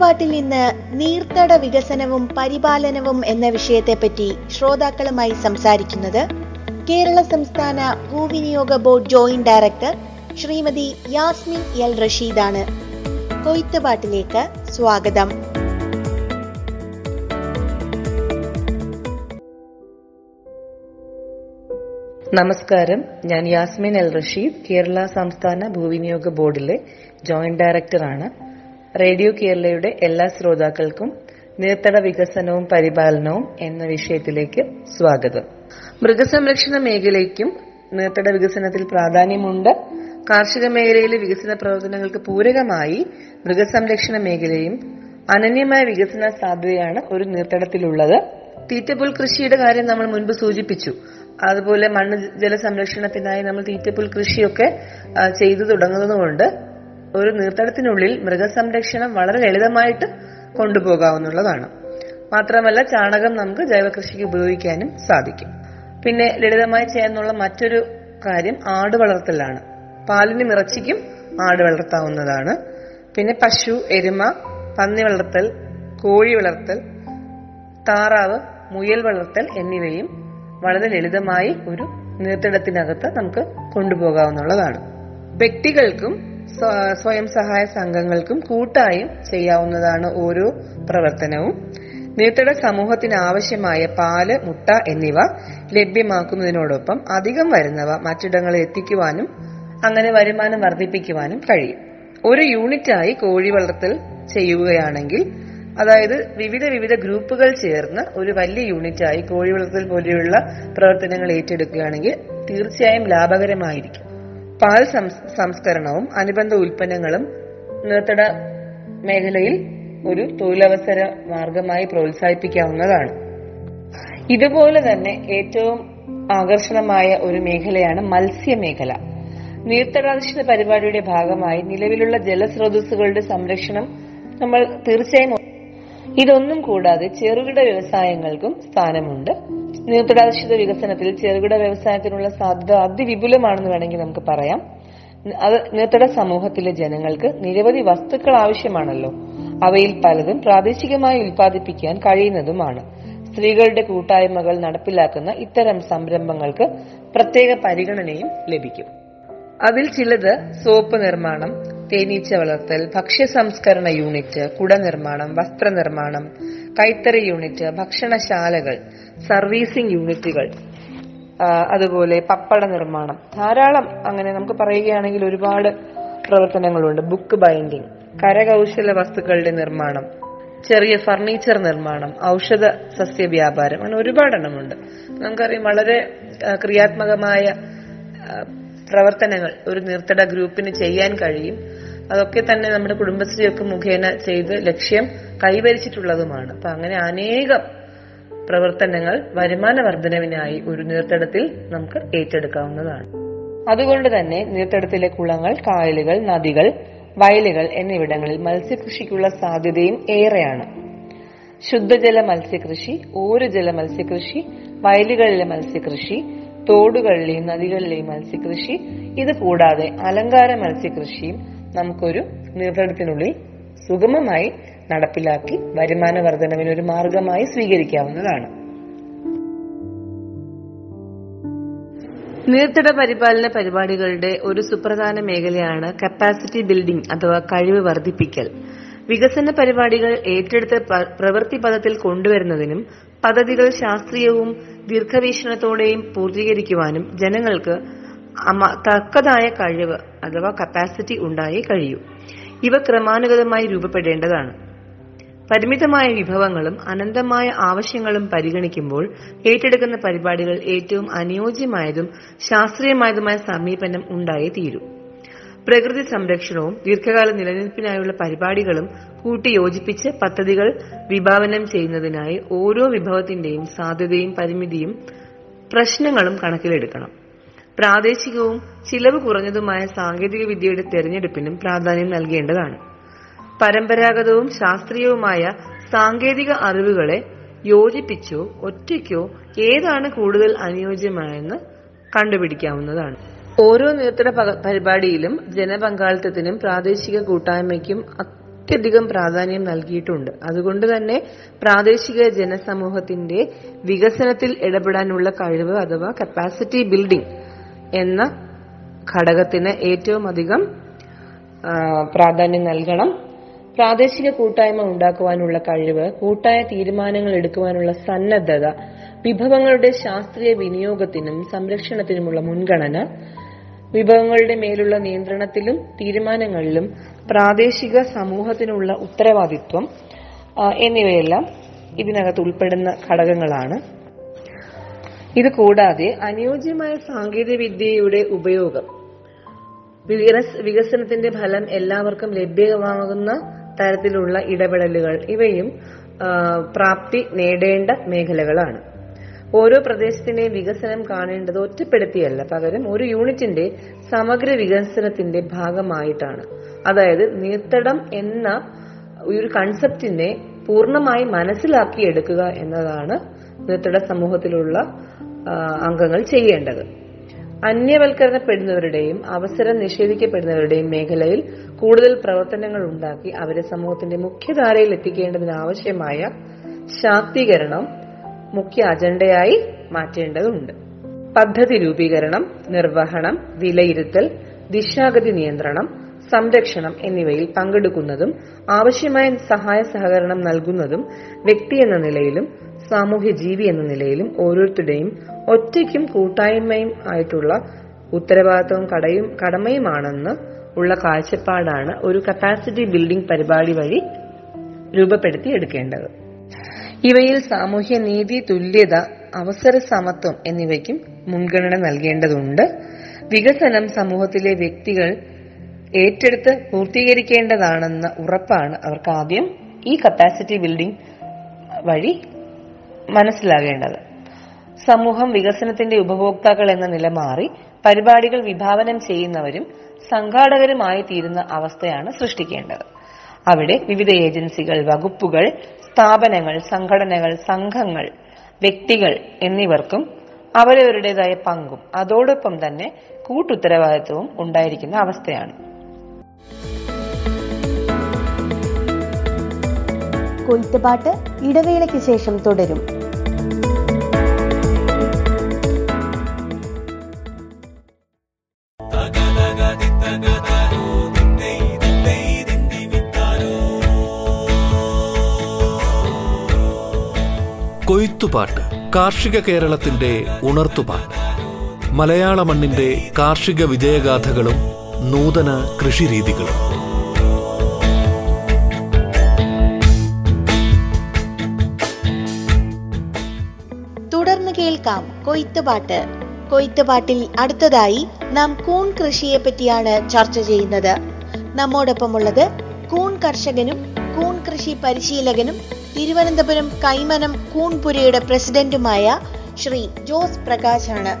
കൊയ്ത്തുപാട്ടിൽ നിന്ന് നീർത്തട വികസനവും പരിപാലനവും എന്ന വിഷയത്തെപ്പറ്റി ശ്രോതാക്കളുമായി സംസാരിക്കുന്നത് കേരള സംസ്ഥാന ഭൂവിനിയോഗ board joint director Shrimati Yasmin L റഷീദാണ്. കൊയ്ത്തുപാട്ടിലേക്ക് സ്വാഗതം. നമസ്കാരം. ഞാൻ യാസ്മിൻ എൽ റഷീദ് കേരള സംസ്ഥാന ഭൂവിനിയോഗ ബോർഡിലെ ജോയിന്റ് ഡയറക്ടറാണ്. റേഡിയോ കേരളയുടെ എല്ലാ ശ്രോതാക്കൾക്കും നീർത്തട വികസനവും പരിപാലനവും എന്ന വിഷയത്തിലേക്ക് സ്വാഗതം. മൃഗസംരക്ഷണ മേഖലയ്ക്കും നീർത്തട വികസനത്തിൽ പ്രാധാന്യമുണ്ട്. കാർഷിക മേഖലയിലെ വികസന പ്രവർത്തനങ്ങൾക്ക് പൂരകമായി മൃഗസംരക്ഷണ മേഖലയും അനന്യമായ വികസന സാധ്യതയാണ് ഒരു നീർത്തടത്തിലുള്ളത് തീറ്റപ്പുൽ കൃഷിയുടെ കാര്യം നമ്മൾ മുൻപ് സൂചിപ്പിച്ചു. അതുപോലെ മണ്ണ് ജല സംരക്ഷണത്തിനായി നമ്മൾ തീറ്റപ്പുൽ കൃഷിയൊക്കെ ചെയ്തു തുടങ്ങുന്നതുകൊണ്ട് ഒരു നീർത്തടത്തിനുള്ളിൽ മൃഗസംരക്ഷണം വളരെ ലളിതമായിട്ട് കൊണ്ടുപോകാവുന്നതാണ് മാത്രമല്ല ചാണകം നമുക്ക് ജൈവകൃഷിക്ക് ഉപയോഗിക്കാനും സാധിക്കും. പിന്നെ ലളിതമായി ചെയ്യാനുള്ള മറ്റൊരു കാര്യം ആട് വളർത്തലാണ്. പാലിനും ഇറച്ചിക്കും ആട് വളർത്താവുന്നതാണ്. പിന്നെ പശു എരുമ പന്നി വളർത്തൽ കോഴി വളർത്തൽ താറാവ് മുയൽ വളർത്തൽ എന്നിവയും വളരെ ലളിതമായി ഒരു നീർത്തിടത്തിനകത്ത് നമുക്ക് കൊണ്ടുപോകാവുന്നതാണ് വ്യക്തികൾക്കും സ്വയം സഹായ സംഘങ്ങൾക്കും കൂട്ടായും ചെയ്യാവുന്നതാണ് ഓരോ പ്രവർത്തനവും. നീട്ടട സമൂഹത്തിന് ആവശ്യമായ പാൽ മുട്ട എന്നിവ ലഭ്യമാക്കുന്നതിനോടൊപ്പം അധികം വരുന്നവ മറ്റിടങ്ങളിൽ എത്തിക്കുവാനും അങ്ങനെ വരുമാനം വർദ്ധിപ്പിക്കുവാനും കഴിയും. ഒരു യൂണിറ്റായി കോഴി വളർത്തൽ ചെയ്യുകയാണെങ്കിൽ അതായത് വിവിധ വിവിധ ഗ്രൂപ്പുകൾ ചേർന്ന് ഒരു വലിയ യൂണിറ്റായി കോഴി വളർത്തൽ പോലെയുള്ള പ്രവർത്തനങ്ങൾ ഏറ്റെടുക്കുകയാണെങ്കിൽ തീർച്ചയായും ലാഭകരമായിരിക്കും. പാൽ സംസ്കരണവും അനുബന്ധ ഉൽപ്പന്നങ്ങളും നീർത്തട മേഖലയിൽ ഒരു തൊഴിലവസര മാർഗമായി പ്രോത്സാഹിപ്പിക്കാവുന്നതാണ്. ഇതുപോലെ തന്നെ ഏറ്റവും ആകർഷണമായ ഒരു മേഖലയാണ് മത്സ്യമേഖല. നീർത്തടാധിഷ്ഠിത പരിപാടിയുടെ ഭാഗമായി നിലവിലുള്ള ജലസ്രോതസ്സുകളുടെ സംരക്ഷണം നമ്മൾ തീർച്ചയായും ഇതൊന്നും കൂടാതെ ചെറുകിട വ്യവസായങ്ങൾക്കും സ്ഥാനമുണ്ട്. നീർത്തടാധിഷ്ഠിത വികസനത്തിൽ ചെറുകിട വ്യവസായത്തിനുള്ള സാധ്യത അതിവിപുലമാണെന്ന് വേണമെങ്കിൽ നമുക്ക് പറയാം. അത് നീർത്തട സമൂഹത്തിലെ ജനങ്ങൾക്ക് നിരവധി വസ്തുക്കൾ ആവശ്യമാണല്ലോ. അവയിൽ പലതും പ്രാദേശികമായി ഉൽപ്പാദിപ്പിക്കാൻ കഴിയുന്നതുമാണ്. സ്ത്രീകളുടെ കൂട്ടായ്മകൾ നടപ്പിലാക്കുന്ന ഇത്തരം സംരംഭങ്ങൾക്ക് പ്രത്യേക പരിഗണനയും ലഭിക്കും. അതിൽ ചിലത് സോപ്പ് നിർമ്മാണം തേനീച്ച വളർത്തൽ ഭക്ഷ്യ സംസ്കരണ യൂണിറ്റ് കുട നിർമ്മാണം വസ്ത്രനിർമ്മാണം കൈത്തറി യൂണിറ്റ് ഭക്ഷണശാലകൾ സർവീസിംഗ് യൂണിറ്റുകൾ അതുപോലെ പപ്പട നിർമ്മാണം. ധാരാളം അങ്ങനെ നമുക്ക് പറയുകയാണെങ്കിൽ ഒരുപാട് പ്രവർത്തനങ്ങളുണ്ട്. ബുക്ക് ബൈൻഡിങ് കരകൗശല വസ്തുക്കളുടെ നിർമ്മാണം ചെറിയ ഫർണിച്ചർ നിർമ്മാണം ഔഷധ സസ്യ വ്യാപാരം അങ്ങനെ ഒരുപാട് എണ്ണമുണ്ട് നമുക്കറിയാം വളരെ ക്രിയാത്മകമായ പ്രവർത്തനങ്ങൾ ഒരു നീർത്തട ഗ്രൂപ്പിന് ചെയ്യാൻ കഴിയും. അതൊക്കെ തന്നെ നമ്മുടെ കുടുംബശ്രീ ഒക്കെ മുഖേന ചെയ്ത് ലക്ഷ്യം കൈവരിച്ചിട്ടുള്ളതുമാണ്. അപ്പൊ അങ്ങനെ അനേകം പ്രവർത്തനങ്ങൾ വരുമാന വർധനവിനായി ഒരു നീർത്തടത്തിൽ നമുക്ക് ഏറ്റെടുക്കാവുന്നതാണ്. അതുകൊണ്ട് തന്നെ നീർത്തടത്തിലെ കുളങ്ങൾ കായലുകൾ നദികൾ വയലുകൾ എന്നിവിടങ്ങളിൽ മത്സ്യകൃഷിക്കുള്ള സാധ്യതയും ഏറെയാണ്. ശുദ്ധജല മത്സ്യകൃഷി ഊരുജല മത്സ്യകൃഷി വയലുകളിലെ മത്സ്യകൃഷി തോടുകളിലെയും നദികളിലെയും മത്സ്യകൃഷി. ഇത് കൂടാതെ അലങ്കാര മത്സ്യകൃഷിയും നമുക്കൊരു നിയന്ത്രണത്തിനുള്ളിൽ സുഗമമായി നടപ്പിലാക്കി വരുമാന വർധനവിന് ഒരു മാർഗമായി സ്വീകരിക്കാവുന്നതാണ്. നീർത്തട പരിപാലന പരിപാടികളുടെ ഒരു സുപ്രധാന മേഖലയാണ് കപ്പാസിറ്റി ബിൽഡിംഗ് അഥവാ കഴിവ് വർദ്ധിപ്പിക്കൽ. വികസന പരിപാടികൾ ഏറ്റെടുത്ത് പ്രവൃത്തി പദത്തിൽ കൊണ്ടുവരുന്നതിനും പദ്ധതികൾ ശാസ്ത്രീയവും ദീർഘവീക്ഷണത്തോടെയും പൂർത്തീകരിക്കുവാനും ജനങ്ങൾക്ക് തക്കതായ കഴിവ് അഥവാ കപ്പാസിറ്റി ഉണ്ടായേ കഴിയൂ. ഇവ ക്രമാനുഗതമായി രൂപപ്പെടേണ്ടതാണ്. പരിമിതമായ വിഭവങ്ങളും അനന്തമായ ആവശ്യങ്ങളും പരിഗണിക്കുമ്പോൾ ഏറ്റെടുക്കുന്ന പരിപാടികൾ ഏറ്റവും അനുയോജ്യമായതും ശാസ്ത്രീയമായതുമായ സമീപനം ഉണ്ടായേ തീരൂ. പ്രകൃതി സംരക്ഷണവും ദീർഘകാല നിലനിൽപ്പിനായുള്ള പരിപാടികളും കൂട്ടിയോജിപ്പിച്ച് പദ്ധതികൾ വിഭാവനം ചെയ്യുന്നതിനായി ഓരോ വിഭവത്തിന്റെയും സാധ്യതയും പരിമിതിയും പ്രശ്നങ്ങളും കണക്കിലെടുക്കണം. പ്രാദേശികവും ചിലവ് കുറഞ്ഞതുമായ സാങ്കേതിക വിദ്യയുടെ തെരഞ്ഞെടുപ്പിനും പ്രാധാന്യം നൽകേണ്ടതാണ്. പരമ്പരാഗതവും ശാസ്ത്രീയവുമായ സാങ്കേതിക അറിവുകളെ യോജിപ്പിച്ചോ ഒറ്റയ്ക്കോ ഏതാണ് കൂടുതൽ അനുയോജ്യമായെന്ന് കണ്ടുപിടിക്കാവുന്നതാണ്. ഓരോ നേത്ര പരിപാടിയിലും ജനപങ്കാളിത്തത്തിനും പ്രാദേശിക കൂട്ടായ്മയ്ക്കും അത്യധികം പ്രാധാന്യം നൽകിയിട്ടുണ്ട്. അതുകൊണ്ട് തന്നെ പ്രാദേശിക ജനസമൂഹത്തിന്റെ വികസനത്തിൽ ഇടപെടാനുള്ള കഴിവ് അഥവാ കപ്പാസിറ്റി ബിൽഡിംഗ് എന്ന ഘടകത്തിന് ഏറ്റവും അധികം പ്രാധാന്യം നൽകണം. പ്രാദേശിക കൂട്ടായ്മ ഉണ്ടാക്കുവാനുള്ള കഴിവ് കൂട്ടായ തീരുമാനങ്ങൾ എടുക്കുവാനുള്ള സന്നദ്ധത വിഭവങ്ങളുടെ ശാസ്ത്രീയ വിനിയോഗത്തിനും സംരക്ഷണത്തിനുമുള്ള മുൻഗണന വിഭവങ്ങളുടെ മേലുള്ള നിയന്ത്രണത്തിലും തീരുമാനങ്ങളിലും പ്രാദേശിക സമൂഹത്തിനുള്ള ഉത്തരവാദിത്വം എന്നിവയെല്ലാം ഇതിനകത്ത് ഉൾപ്പെടുന്ന ഘടകങ്ങളാണ്. ഇത് കൂടാതെ അനുയോജ്യമായ സാങ്കേതിക വിദ്യയുടെ ഉപയോഗം വികസനത്തിന്റെ ഫലം എല്ലാവർക്കും ലഭ്യമാകുന്ന തരത്തിലുള്ള ഇടപെടലുകൾ ഇവയും പ്രാപ്തി നേടേണ്ട മേഖലകളാണ്. ഓരോ പ്രദേശത്തിന്റെയും വികസനം കാണേണ്ടത് ഒറ്റപ്പെടുത്തിയല്ല. പകരം ഒരു യൂണിറ്റിന്റെ സമഗ്ര വികസനത്തിന്റെ ഭാഗമായിട്ടാണ്. അതായത് നീർത്തടം എന്ന ഒരു കൺസെപ്റ്റിനെ പൂർണമായി മനസ്സിലാക്കിയെടുക്കുക എന്നതാണ് നീർത്തട സമൂഹത്തിലുള്ള അംഗങ്ങൾ ചെയ്യേണ്ടത്. അന്യവൽക്കരണപ്പെടുന്നവരുടെയും അവസരം നിഷേധിക്കപ്പെടുന്നവരുടെയും മേഖലയിൽ കൂടുതൽ പ്രവർത്തനങ്ങൾ ഉണ്ടാക്കി അവരെ സമൂഹത്തിന്റെ മുഖ്യധാരയിൽ എത്തിക്കേണ്ടതിന് ആവശ്യമായ ശാക്തീകരണം മുഖ്യ അജണ്ടയായി മാറ്റേണ്ടതുണ്ട്. പദ്ധതി രൂപീകരണം നിർവഹണം വിലയിരുത്തൽ ദിശാഗതി നിയന്ത്രണം സംരക്ഷണം എന്നിവയിൽ പങ്കെടുക്കുന്നതും ആവശ്യമായ സഹായ സഹകരണം നൽകുന്നതും വ്യക്തി എന്ന നിലയിലും സാമൂഹ്യ ജീവി എന്ന നിലയിലും ഓരോരുത്തരുടെയും ഒറ്റയ്ക്കും കൂട്ടായ്മയും ആയിട്ടുള്ള ഉത്തരവാദിത്വവും കടയും കടമയുമാണെന്ന് ഉള്ള കാഴ്ചപ്പാടാണ് ഒരു കപ്പാസിറ്റി ബിൽഡിംഗ് പരിപാടി വഴി രൂപപ്പെടുത്തി എടുക്കേണ്ടത് ഇവയിൽ സാമൂഹ്യ നീതി തുല്യത അവസര സമത്വം എന്നിവയ്ക്കും മുൻഗണന നൽകേണ്ടതുണ്ട്. വികസനം സമൂഹത്തിലെ വ്യക്തികൾ ഏറ്റെടുത്ത് പൂർത്തീകരിക്കേണ്ടതാണെന്ന ഉറപ്പാണ് അവർക്ക് ആദ്യം ഈ കപ്പാസിറ്റി ബിൽഡിംഗ് വഴി മനസ്സിലാകേണ്ടത്. സമൂഹം വികസനത്തിന്റെ ഉപഭോക്താക്കൾ എന്ന നില മാറി പരിപാടികൾ വിഭാവനം ചെയ്യുന്നവരും സംഘാടകരുമായി തീരുന്ന അവസ്ഥയാണ് സൃഷ്ടിക്കേണ്ടത്. അവിടെ വിവിധ ഏജൻസികൾ വകുപ്പുകൾ സ്ഥാപനങ്ങൾ സംഘടനകൾ സംഘങ്ങൾ വ്യക്തികൾ എന്നിവർക്കും അവരവരുടേതായ പങ്കും അതോടൊപ്പം തന്നെ കൂട്ടുത്തരവാദിത്വവും ഉണ്ടായിരിക്കുന്ന അവസ്ഥയാണ്. കൊയ്ത്തുപാട്ട് ഇടവേളയ്ക്ക് ശേഷം തുടരും. കൊയ്ത്തുപാട്ട് കാർഷിക കേരളത്തിന്റെ ഉണർത്തുപാട്ട്. മലയാള മണ്ണിന്റെ കാർഷിക വിജയഗാഥകളും നൂതന കൃഷിരീതികളും. തുടർന്ന് കേൾക്കാം കൊയ്ത്തുപാട്ട്. കൊയ്ത്തുപാട്ടിൽ അടുത്തതായി നാം കൂൺ കൃഷിയെ പറ്റിയാണ് ചർച്ച ചെയ്യുന്നത്. നമ്മോടൊപ്പമുള്ളത് കൂൺ കർഷകനും കൂൺ കൃഷി പരിശീലകനും തിരുവനന്തപുരം കൈമനം കൂൺപുരയുടെ പ്രസിഡന്റുമായ ശ്രീ ജോസ് പ്രകാശാണ്.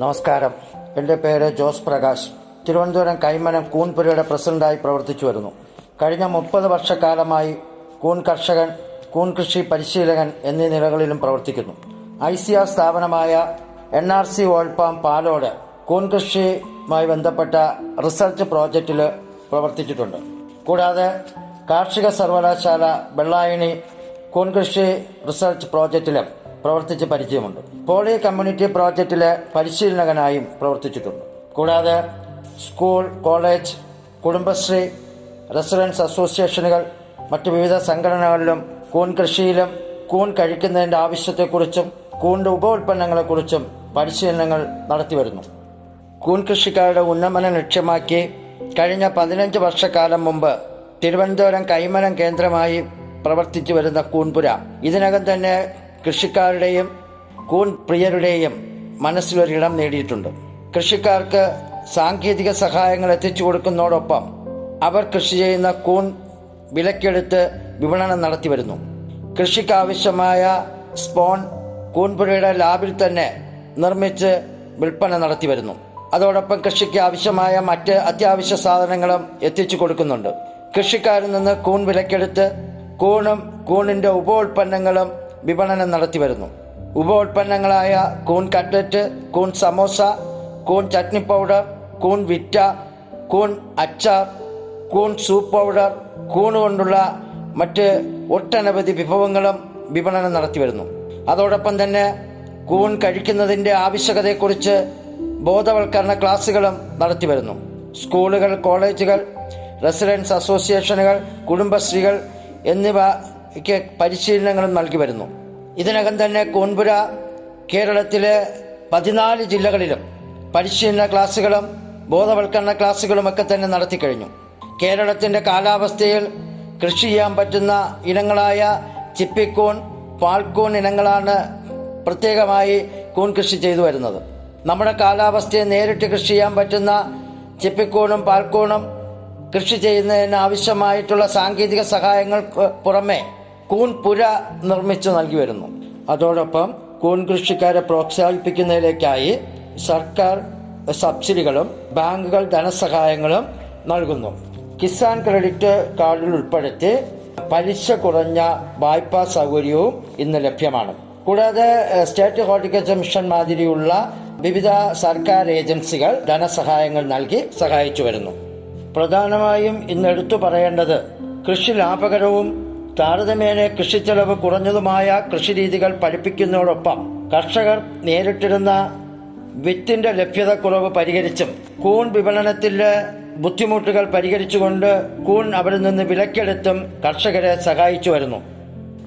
നമസ്കാരം. എന്റെ പേര് ജോസ് പ്രകാശ്. തിരുവനന്തപുരം കൈമനം കൂൺപുരയുടെ പ്രസിഡന്റായി പ്രവർത്തിച്ചു വരുന്നു. കഴിഞ്ഞ മുപ്പത് വർഷക്കാലമായി കൂൺ കർഷകൻ കൂൺ കൃഷി പരിശീലകൻ എന്നീ നിലകളിലും പ്രവർത്തിക്കുന്നു. ഐ സി ആർ സ്ഥാപനമായ എൻ ആർ സി ഓൾപാം പാലോട് കൂൺ കൃഷിയുമായി ബന്ധപ്പെട്ട റിസർച്ച് പ്രോജക്റ്റിൽ പ്രവർത്തിച്ചിട്ടുണ്ട്. കൂടാതെ കാർഷിക സർവകലാശാല വെള്ളായണി കൂൺകൃഷി റിസർച്ച് പ്രോജക്റ്റിലും പ്രവർത്തിച്ച് പരിചയമുണ്ട്. പോളി കമ്മ്യൂണിറ്റി പ്രോജക്റ്റിലെ പരിശീലകനായും പ്രവർത്തിച്ചിട്ടുണ്ട്. കൂടാതെ സ്കൂൾ കോളേജ് കുടുംബശ്രീ റെസിഡൻസ് അസോസിയേഷനുകൾ മറ്റ് വിവിധ സംഘടനകളിലും കൂൺ കൃഷിയിലും കൂൺ കഴിക്കുന്നതിന്റെ ആവശ്യത്തെക്കുറിച്ചും കൂണിന്റെ ഉപോൽപ്പന്നങ്ങളെക്കുറിച്ചും പരിശീലനങ്ങൾ നടത്തിവരുന്നു. കൂൺ കൃഷിക്കാരുടെ ഉന്നമനം ലക്ഷ്യമാക്കി കഴിഞ്ഞ പതിനഞ്ച് വർഷക്കാലം മുമ്പ് തിരുവനന്തപുരം കൈമനം കേന്ദ്രമായി പ്രവർത്തിച്ചു വരുന്ന കൂൺപുര. ഇതിനകം തന്നെ കൃഷിക്കാരുടെയും കൂൺ പ്രിയരുടെയും മനസ്സിലൊരിടം നേടിയിട്ടുണ്ട്. കൃഷിക്കാർക്ക് സാങ്കേതിക സഹായങ്ങൾ എത്തിച്ചു കൊടുക്കുന്നതോടൊപ്പം അവർ കൃഷി ചെയ്യുന്ന കൂൺ വിലക്കെടുത്ത് വിപണനം നടത്തി വരുന്നു. കൃഷിക്കാവശ്യമായ സ്പോൺ കൂൺപുരയുടെ ലാബിൽ തന്നെ നിർമ്മിച്ച് വിൽപ്പന നടത്തി വരുന്നു. അതോടൊപ്പം കൃഷിക്ക് ആവശ്യമായ മറ്റ് അത്യാവശ്യ സാധനങ്ങളും എത്തിച്ചു കൊടുക്കുന്നുണ്ട്. കൃഷിക്കാരിൽ നിന്ന് കൂൺ വിലക്കെടുത്ത് കൂണും കൂണിന്റെ ഉപോൽപ്പന്നങ്ങളും വിപണനം നടത്തി വരുന്നു. ഉപോൽപ്പന്നങ്ങളായ കൂൺ കട്ട്ലറ്റ് കൂൺ സമോസ കൂൺ ചട്നി പൗഡർ കൂൺ വിറ്റ കൂൺ അച്ചാർ കൂൺ സൂപ്പ് പൗഡർ കൂൺ കൊണ്ടുള്ള മറ്റ് ഒട്ടനവധി വിഭവങ്ങളും വിപണനം നടത്തി വരുന്നു. അതോടൊപ്പം തന്നെ കൂൺ കഴിക്കുന്നതിന്റെ ആവശ്യകതയെക്കുറിച്ച് ബോധവൽക്കരണ ക്ലാസ്സുകളും നടത്തിവരുന്നു സ്കൂളുകൾ കോളേജുകൾ റെസിഡൻസ് അസോസിയേഷനുകൾ കുടുംബശ്രീകൾ എന്നിവയ്ക്ക് പരിശീലനങ്ങളും നൽകി വരുന്നു. ഇതിനകം തന്നെ കോൺപുര കേരളത്തിലെ പതിനാല് ജില്ലകളിലും പരിശീലന ക്ലാസ്സുകളും ബോധവൽക്കരണ ക്ലാസ്സുകളും ഒക്കെ തന്നെ നടത്തിക്കഴിഞ്ഞു കേരളത്തിന്റെ കാലാവസ്ഥയിൽ കൃഷി ചെയ്യാൻ പറ്റുന്ന ഇനങ്ങളായ ചിപ്പിക്കൂൺ പാൽക്കൂൺ ഇനങ്ങളാണ് പ്രത്യേകമായി കൂൺ കൃഷി ചെയ്തു വരുന്നത്. നമ്മുടെ കാലാവസ്ഥയെ നേരിട്ട് കൃഷി ചെയ്യാൻ പറ്റുന്ന ചിപ്പിക്കൂണും പാൽക്കൂണും കൃഷി ചെയ്യുന്നതിന് ആവശ്യമായിട്ടുള്ള സാങ്കേതിക സഹായങ്ങൾ പുറമെ കൂൺ പുര നിർമ്മിച്ചു നൽകി വരുന്നു. അതോടൊപ്പം കൂൺ കൃഷിക്കാരെ പ്രോത്സാഹിപ്പിക്കുന്നതിലേക്കായി സർക്കാർ സബ്സിഡികളും ബാങ്കുകൾ ധനസഹായങ്ങളും നൽകുന്നു. കിസാൻ ക്രെഡിറ്റ് കാർഡിൽ ഉൾപ്പെടുത്തി പലിശ കുറഞ്ഞ വായ്പാ സൗകര്യവും ഇന്ന് ലഭ്യമാണ്. കൂടാതെ സ്റ്റേറ്റ് ഹോർട്ടിക്കൾച്ചർ മിഷൻ മാതിരിയുള്ള വിവിധ സർക്കാർ ഏജൻസികൾ ധനസഹായങ്ങൾ നൽകി സഹായിച്ചു വരുന്നു. പ്രധാനമായും ഇന്ന് എടുത്തു പറയേണ്ടത് കൃഷി ലാഭകരവും താരതമ്യേന കൃഷി കൃഷിച്ചെലവ് കുറഞ്ഞതുമായ കൃഷിരീതികൾ പഠിപ്പിക്കുന്നതോടൊപ്പം കർഷകർ നേരിട്ടിരുന്ന വിത്തിന്റെ ലഭ്യത കുറവ് പരിഹരിച്ചും കൂൺ വിപണനത്തിലെ ബുദ്ധിമുട്ടുകൾ പരിഹരിച്ചുകൊണ്ട് കൂൺ അവരിൽ നിന്ന് വിലക്കെടുത്തും കർഷകരെ സഹായിച്ചു വരുന്നു.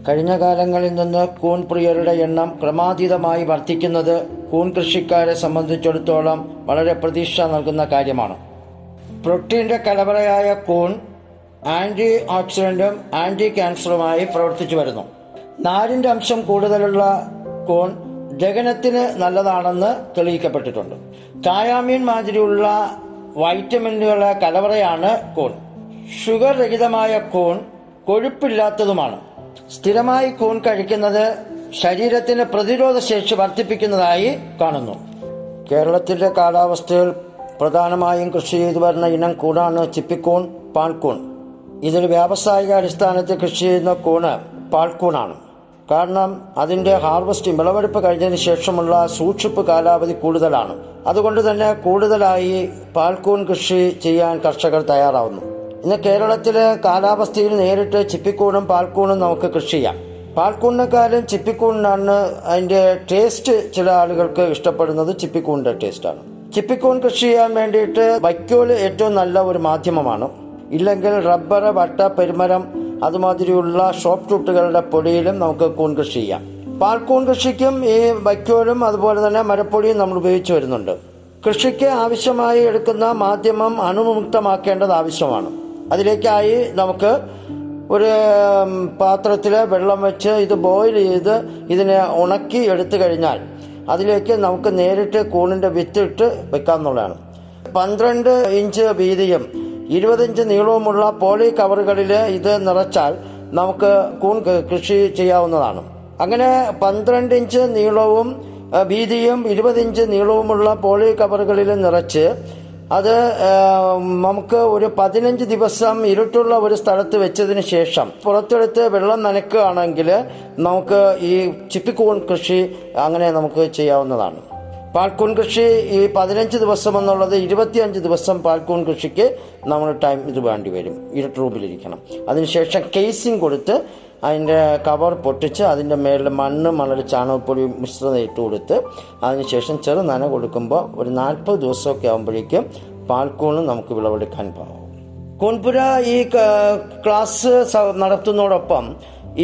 കഴിഞ്ഞ കാലങ്ങളിൽ നിന്ന് കൂൺ പ്രിയരുടെ എണ്ണം ക്രമാതീതമായി വർദ്ധിക്കുന്നത് കൂൺ കൃഷിക്കാരെ സംബന്ധിച്ചിടത്തോളം വളരെ പ്രതീക്ഷ നൽകുന്ന കാര്യമാണ്. പ്രോട്ടീന്റെ കലവറയായ കൂൺ ആന്റി ഓക്സിഡന്റും ആന്റി ക്യാൻസറുമായി പ്രവർത്തിച്ചു വരുന്നു. നാരിന്റെ അംശം കൂടുതലുള്ള കൂൺ ദഹനത്തിന് നല്ലതാണെന്ന് തെളിയിക്കപ്പെട്ടിട്ടുണ്ട്. കായാമീൻ മാതിരിയുള്ള വൈറ്റമിനുകളുടെ കലവറയാണ് കൂൺ. ഷുഗർ രഹിതമായ കൂൺ കൊഴുപ്പില്ലാത്തതുമാണ്. സ്ഥിരമായി കൂൺ കഴിക്കുന്നത് ശരീരത്തിന് പ്രതിരോധ ശേഷി വർദ്ധിപ്പിക്കുന്നതായി കാണുന്നു. കേരളത്തിന്റെ കാലാവസ്ഥയിൽ പ്രധാനമായും കൃഷി ചെയ്തു വരുന്ന ഇനം കൂണാണ് ചിപ്പിക്കൂൺ പാൽക്കൂൺ. ഇതിൽ വ്യാവസായിക അടിസ്ഥാനത്തിൽ കൃഷി ചെയ്യുന്ന കൂണ് പാൽക്കൂണാണ്. കാരണം അതിന്റെ ഹാർവസ്റ്റിംഗ് വിളവെടുപ്പ് കഴിഞ്ഞതിന് ശേഷമുള്ള സൂക്ഷിപ്പ് കാലാവധി കൂടുതലാണ്. അതുകൊണ്ട് തന്നെ കൂടുതലായി പാൽക്കൂൺ കൃഷി ചെയ്യാൻ കർഷകർ തയ്യാറാവുന്നു. ഇന്ന് കേരളത്തിലെ കാലാവസ്ഥയിൽ നേരിട്ട് ചിപ്പിക്കൂണും പാൽക്കൂണും നമുക്ക് കൃഷി ചെയ്യാം. പാൽക്കൂണിനെക്കാളും ചിപ്പിക്കൂണിനാണ് അതിന്റെ ടേസ്റ്റ് ചില ആളുകൾക്ക് ഇഷ്ടപ്പെടുന്നത്. ചിപ്പിക്കൂണിന്റെ ടേസ്റ്റാണ് ചിപ്പിക്കൂൺ കൃഷി ചെയ്യാൻ വേണ്ടിയിട്ട് വൈക്കോൽ ഏറ്റവും നല്ല ഒരു മാധ്യമമാണ്. ഇല്ലെങ്കിൽ റബ്ബർ വട്ട പെരുമരം അതുമാതിരിയുള്ള ഷോപ്പ് ചുട്ടുകളുടെ പൊടിയിലും നമുക്ക് കൂൺ കൃഷി ചെയ്യാം. പാൽക്കൂൺ കൃഷിക്കും ഈ വൈക്കോലും അതുപോലെ തന്നെ മരപ്പൊടിയും നമ്മൾ ഉപയോഗിച്ചു വരുന്നുണ്ട്. കൃഷിക്ക് ആവശ്യമായി എടുക്കുന്ന മാധ്യമം അണുമുക്തമാക്കേണ്ടത് ആവശ്യമാണ്. അതിലേക്കായി നമുക്ക് ഒരു പാത്രത്തിൽ വെള്ളം വെച്ച് ഇത് ബോയിൽ ചെയ്ത് ഇതിനെ ഉണക്കി എടുത്തു കഴിഞ്ഞാൽ അതിലേക്ക് നമുക്ക് നേരിട്ട് കൂണിന്റെ വിത്തിട്ട് വെക്കാമെന്നുള്ളതാണ് പന്ത്രണ്ട് ഇഞ്ച് വീതിയും ഇരുപതിഞ്ച് നീളവുമുള്ള പോളി കവറുകളിൽ ഇത് നിറച്ചാൽ നമുക്ക് കൂൺ കൃഷി ചെയ്യാവുന്നതാണ്. അങ്ങനെ പന്ത്രണ്ട് ഇഞ്ച് നീളവും വീതിയും ഇരുപതിഞ്ച് നീളവുമുള്ള പോളി കവറുകളിൽ നിറച്ച് അത് നമുക്ക് ഒരു പതിനഞ്ച് ദിവസം ഇരുട്ടുള്ള ഒരു സ്ഥലത്ത് വെച്ചതിന് ശേഷം പുറത്തെടുത്ത് വെള്ളം നനയ്ക്കുകയാണെങ്കിൽ നമുക്ക് ഈ ചിപ്പിക്കൂൺ കൃഷി അങ്ങനെ നമുക്ക് ചെയ്യാവുന്നതാണ്. പാൽക്കൂൺ കൃഷി ഈ പതിനഞ്ച് ദിവസം എന്നുള്ളത് ഇരുപത്തിയഞ്ച് ദിവസം പാൽക്കൂൺ കൃഷിക്ക് നമ്മൾ ടൈം ഇത് വേണ്ടി വരും. ഇരുട്ട് റൂമിലിരിക്കണം. അതിനുശേഷം കേസിംഗ് കൊടുത്ത് അതിന്റെ കവർ പൊട്ടിച്ച് അതിന്റെ മേളിൽ മണ്ണ് മണൽ ചാണകപ്പൊടി മിശ്രിതം ഇട്ട് കൊടുത്ത് അതിനുശേഷം ചെറു നന കൊടുക്കുമ്പോൾ ഒരു നാൽപ്പത് ദിവസമൊക്കെ ആകുമ്പോഴേക്കും പാൽക്കൂണ് നമുക്ക് വിളവെടുക്കാൻ പാകും കൂൺപുര ഈ ക്ലാസ് നടത്തുന്നതോടൊപ്പം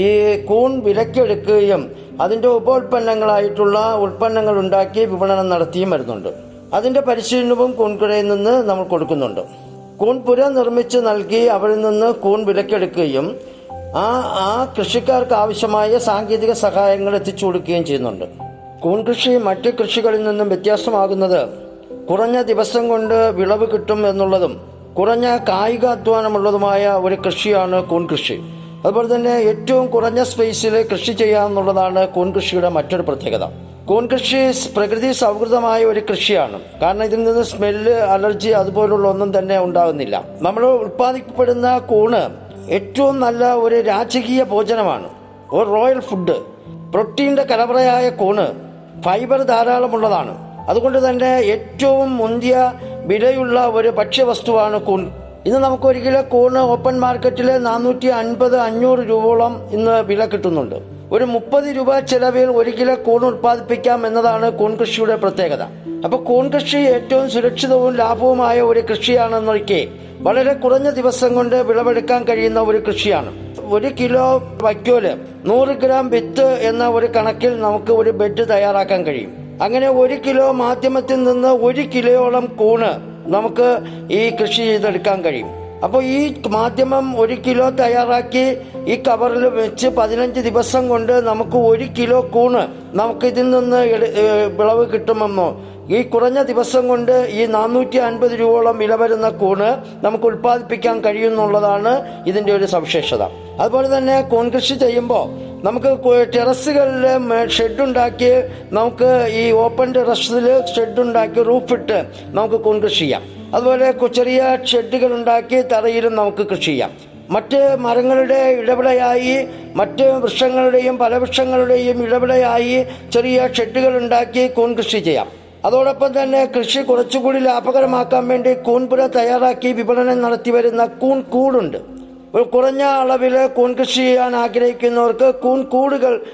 ഈ കൂൺ വിലക്കെടുക്കുകയും അതിന്റെ ഉപോൽപ്പന്നങ്ങളായിട്ടുള്ള ഉൽപ്പന്നങ്ങൾ ഉണ്ടാക്കി വിപണനം നടത്തിയും വരുന്നുണ്ട്. അതിന്റെ പരിശീലനവും കൂൺപുരയിൽ നിന്ന് നമ്മൾ കൊടുക്കുന്നുണ്ട്. കൂൺപുര നിർമ്മിച്ച് നൽകി അവരിൽ നിന്ന് കൂൺ വിലക്കെടുക്കുകയും ആ ആ കൃഷിക്കാർക്ക് ആവശ്യമായ സാങ്കേതിക സഹായങ്ങൾ എത്തിച്ചു കൊടുക്കുകയും ചെയ്യുന്നുണ്ട്. കൂൺ കൃഷി മറ്റ് കൃഷികളിൽ നിന്നും വ്യത്യാസമാകുന്നത് കുറഞ്ഞ ദിവസം കൊണ്ട് വിളവ് കിട്ടും എന്നുള്ളതും കുറഞ്ഞ കായികാധ്വാനമുള്ളതുമായ ഒരു കൃഷിയാണ് കൂൺ കൃഷി. അതുപോലെ തന്നെ ഏറ്റവും കുറഞ്ഞ സ്പേസിൽ കൃഷി ചെയ്യാമെന്നുള്ളതാണ് കൂൺ കൃഷിയുടെ മറ്റൊരു പ്രത്യേകത. കൂൺ കൃഷി പ്രകൃതി സൗഹൃദമായ ഒരു കൃഷിയാണ്. കാരണം ഇതിൽ നിന്ന് സ്മെല്ല് അലർജി അതുപോലുള്ള ഒന്നും തന്നെ ഉണ്ടാകുന്നില്ല. നമ്മൾ ഉൽപ്പാദിക്കപ്പെടുന്ന കൂണ് ഏറ്റവും നല്ല ഒരു രാജകീയ ഭോജനമാണ്. ഒരു റോയൽ ഫുഡ്. പ്രോട്ടീന്റെ കലവറയായ കൂണ് ഫൈബർ ധാരാളമുള്ളതാണ്. അതുകൊണ്ട് തന്നെ ഏറ്റവും മുന്തിയ വിലയുള്ള ഒരു ഭക്ഷ്യവസ്തുവാണ് കൂൺ. ഇന്ന് നമുക്ക് ഒരു കിലോ കൂണ് ഓപ്പൺ മാർക്കറ്റിൽ നാനൂറ്റി അൻപത് അഞ്ഞൂറ് രൂപയോളം ഇന്ന് വില കിട്ടുന്നുണ്ട്. ഒരു മുപ്പത് രൂപ ചെലവിൽ ഒരു കിലോ കൂൺ ഉൽപ്പാദിപ്പിക്കാം എന്നതാണ് കൂൺ കൃഷിയുടെ പ്രത്യേകത. അപ്പൊ കൂൺ കൃഷി ഏറ്റവും സുരക്ഷിതവും ലാഭവുമായ ഒരു കൃഷിയാണെന്നൊക്കെ വളരെ കുറഞ്ഞ ദിവസം കൊണ്ട് വിളവെടുക്കാൻ കഴിയുന്ന ഒരു കൃഷിയാണ്. ഒരു കിലോ വൈക്കോൽ നൂറ് ഗ്രാം വിത്ത് എന്ന ഒരു കണക്കിൽ നമുക്ക് ഒരു ബെഡ് തയ്യാറാക്കാൻ കഴിയും. അങ്ങനെ ഒരു കിലോ മാധ്യമത്തിൽ നിന്ന് ഒരു കിലോയോളം കൂണ് നമുക്ക് ഈ കൃഷി ചെയ്തെടുക്കാൻ കഴിയും. അപ്പോൾ ഈ മാധ്യമം ഒരു കിലോ തയ്യാറാക്കി ഈ കവറിൽ വെച്ച് പതിനഞ്ച് ദിവസം കൊണ്ട് നമുക്ക് ഒരു കിലോ കൂണ് നമുക്ക് ഇതിൽ നിന്ന് വിളവ് കിട്ടുമെന്നോ? ഈ കുറഞ്ഞ ദിവസം കൊണ്ട് ഈ നാനൂറ്റി അൻപത് രൂപയോളം വില വരുന്ന കൂണ് നമുക്ക് ഉൽപ്പാദിപ്പിക്കാൻ കഴിയുന്നുള്ളതാണ് ഇതിന്റെ ഒരു സവിശേഷത. അതുപോലെ തന്നെ കൂൺ കൃഷി ചെയ്യുമ്പോൾ നമുക്ക് ടെറസുകളിൽ ഷെഡ് ഉണ്ടാക്കി നമുക്ക് ഈ ഓപ്പൺ ടെറസിൽ ഷെഡ് ഉണ്ടാക്കി റൂഫിട്ട് നമുക്ക് കൂൺ കൃഷി ചെയ്യാം. അതുപോലെ ചെറിയ ഷെഡുകൾ ഉണ്ടാക്കി തറയിലും നമുക്ക് കൃഷി ചെയ്യാം. മറ്റ് മരങ്ങളുടെ ഇടവിളയായി മറ്റ് വൃക്ഷങ്ങളുടെയും പല വൃക്ഷങ്ങളുടെയും ഇടവിളയായി ചെറിയ ഷെഡുകൾ ഉണ്ടാക്കി കൂൺ കൃഷി ചെയ്യാം. അതോടൊപ്പം തന്നെ കൃഷി കുറച്ചുകൂടി ലാഭകരമാക്കാൻ വേണ്ടി കൂൺപുര തയ്യാറാക്കി വിപണനം നടത്തി വരുന്ന കൂൺ കൂടുണ്ട്. കുറഞ്ഞ അളവിൽ കൂൺ കൃഷി ചെയ്യാൻ ആഗ്രഹിക്കുന്നവർക്ക് കൂൺ കൂടുകൾ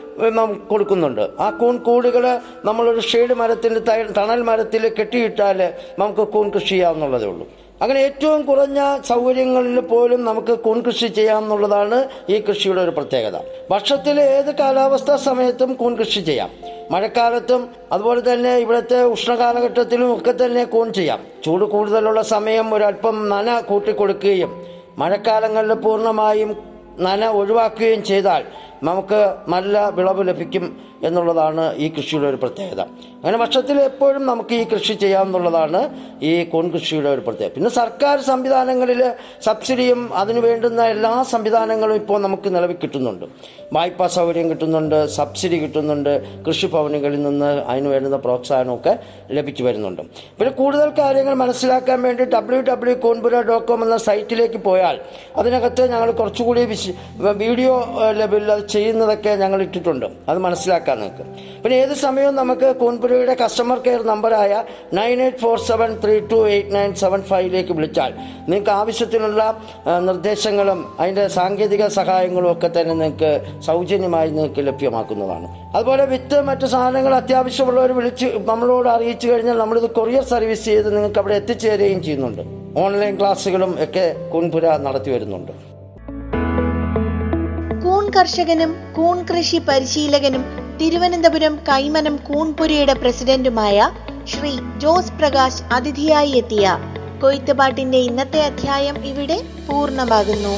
കൊടുക്കുന്നുണ്ട്. ആ കൂൺ കൂടുകൾ നമ്മളൊരു ഷെയ്ഡ് മരത്തിന്റെ തണൽ മരത്തിൽ കെട്ടിയിട്ടാൽ നമുക്ക് കൂൺ കൃഷി ചെയ്യാവുന്നതേ ഉള്ളൂ. അങ്ങനെ ഏറ്റവും കുറഞ്ഞ സൗകര്യങ്ങളിൽ പോലും നമുക്ക് കൂൺ കൃഷി ചെയ്യാമെന്നുള്ളതാണ് ഈ കൃഷിയുടെ ഒരു പ്രത്യേകത. വർഷത്തിലെ ഏത് കാലാവസ്ഥാ സമയത്തും കൂൺ കൃഷി ചെയ്യാം. മഴക്കാലത്തും അതുപോലെ തന്നെ ഇവിടുത്തെ ഉഷ്ണകാലഘട്ടത്തിലും ഒക്കെ തന്നെ കൂൺ ചെയ്യാം. ചൂട് കൂടുതലുള്ള സമയം ഒരല്പം നന കൂട്ടിക്കൊടുക്കുകയും മഴക്കാലങ്ങളിൽ പൂർണമായും നന ഒഴിവാക്കുകയും ചെയ്താൽ നമുക്ക് നല്ല വിളവ് ലഭിക്കും എന്നുള്ളതാണ് ഈ കൃഷിയുടെ ഒരു പ്രത്യേകത. അങ്ങനെ വർഷത്തിൽ എപ്പോഴും നമുക്ക് ഈ കൃഷി ചെയ്യാം എന്നുള്ളതാണ് ഈ കൃഷിയുടെ ഒരു പ്രത്യേകത. പിന്നെ സർക്കാർ സംവിധാനങ്ങളിൽ സബ്സിഡിയും അതിനു വേണ്ടുന്ന എല്ലാ സംവിധാനങ്ങളും ഇപ്പോൾ നമുക്ക് നിലവിൽ കിട്ടുന്നുണ്ട്. വായ്പാ സൗകര്യം കിട്ടുന്നുണ്ട് സബ്സിഡി കിട്ടുന്നുണ്ട് കൃഷിഭവനുകളിൽ നിന്ന് അതിന് വേണ്ടുന്ന പ്രോത്സാഹനമൊക്കെ ലഭിച്ചു വരുന്നുണ്ട്. പിന്നെ കൂടുതൽ കാര്യങ്ങൾ മനസ്സിലാക്കാൻ വേണ്ടി W W Konpura dot com എന്ന സൈറ്റിലേക്ക് പോയാൽ അതിനകത്ത് ഞങ്ങൾ കുറച്ചുകൂടി വീഡിയോ ലെവലിൽ ചെയ്യുന്നതൊക്കെ ഞങ്ങൾ ഇട്ടിട്ടുണ്ട്. അത് മനസ്സിലാക്കാൻ നിങ്ങൾക്ക്. പിന്നെ ഏത് സമയവും നമുക്ക് കോൺപുരയുടെ കസ്റ്റമർ കെയർ നമ്പറായ nine eight four seven three two eight nine seven ഫൈവിലേക്ക് വിളിച്ചാൽ നിങ്ങൾക്ക് ആവശ്യത്തിനുള്ള നിർദ്ദേശങ്ങളും അതിന്റെ സാങ്കേതിക സഹായങ്ങളും ഒക്കെ തന്നെ നിങ്ങൾക്ക് സൗജന്യമായി നിങ്ങൾക്ക് ലഭ്യമാക്കുന്നതാണ്. അതുപോലെ വിത്ത് മറ്റു സാധനങ്ങൾ അത്യാവശ്യമുള്ളവർ വിളിച്ച് നമ്മളോട് അറിയിച്ചു കഴിഞ്ഞാൽ നമ്മളിത് കൊറിയർ സർവീസ് ചെയ്ത് നിങ്ങൾക്ക് അവിടെ എത്തിച്ചേരുകയും ചെയ്യുന്നുണ്ട്. ഓൺലൈൻ ക്ലാസ്സുകളും ഒക്കെ കുൻപുര നടത്തി വരുന്നുണ്ട്. കർഷകനും കൂൺ കൃഷി പരിശീലകനും തിരുവനന്തപുരം കൈമനം കൂൺപുരയുടെ പ്രസിഡന്റുമായ ശ്രീ ജോസ് പ്രകാശ് അതിഥിയായി എത്തിയ കൊയ്ത്തുപാട്ടിന്റെ ഇന്നത്തെ അധ്യായം ഇവിടെ പൂർണമാകുന്നു.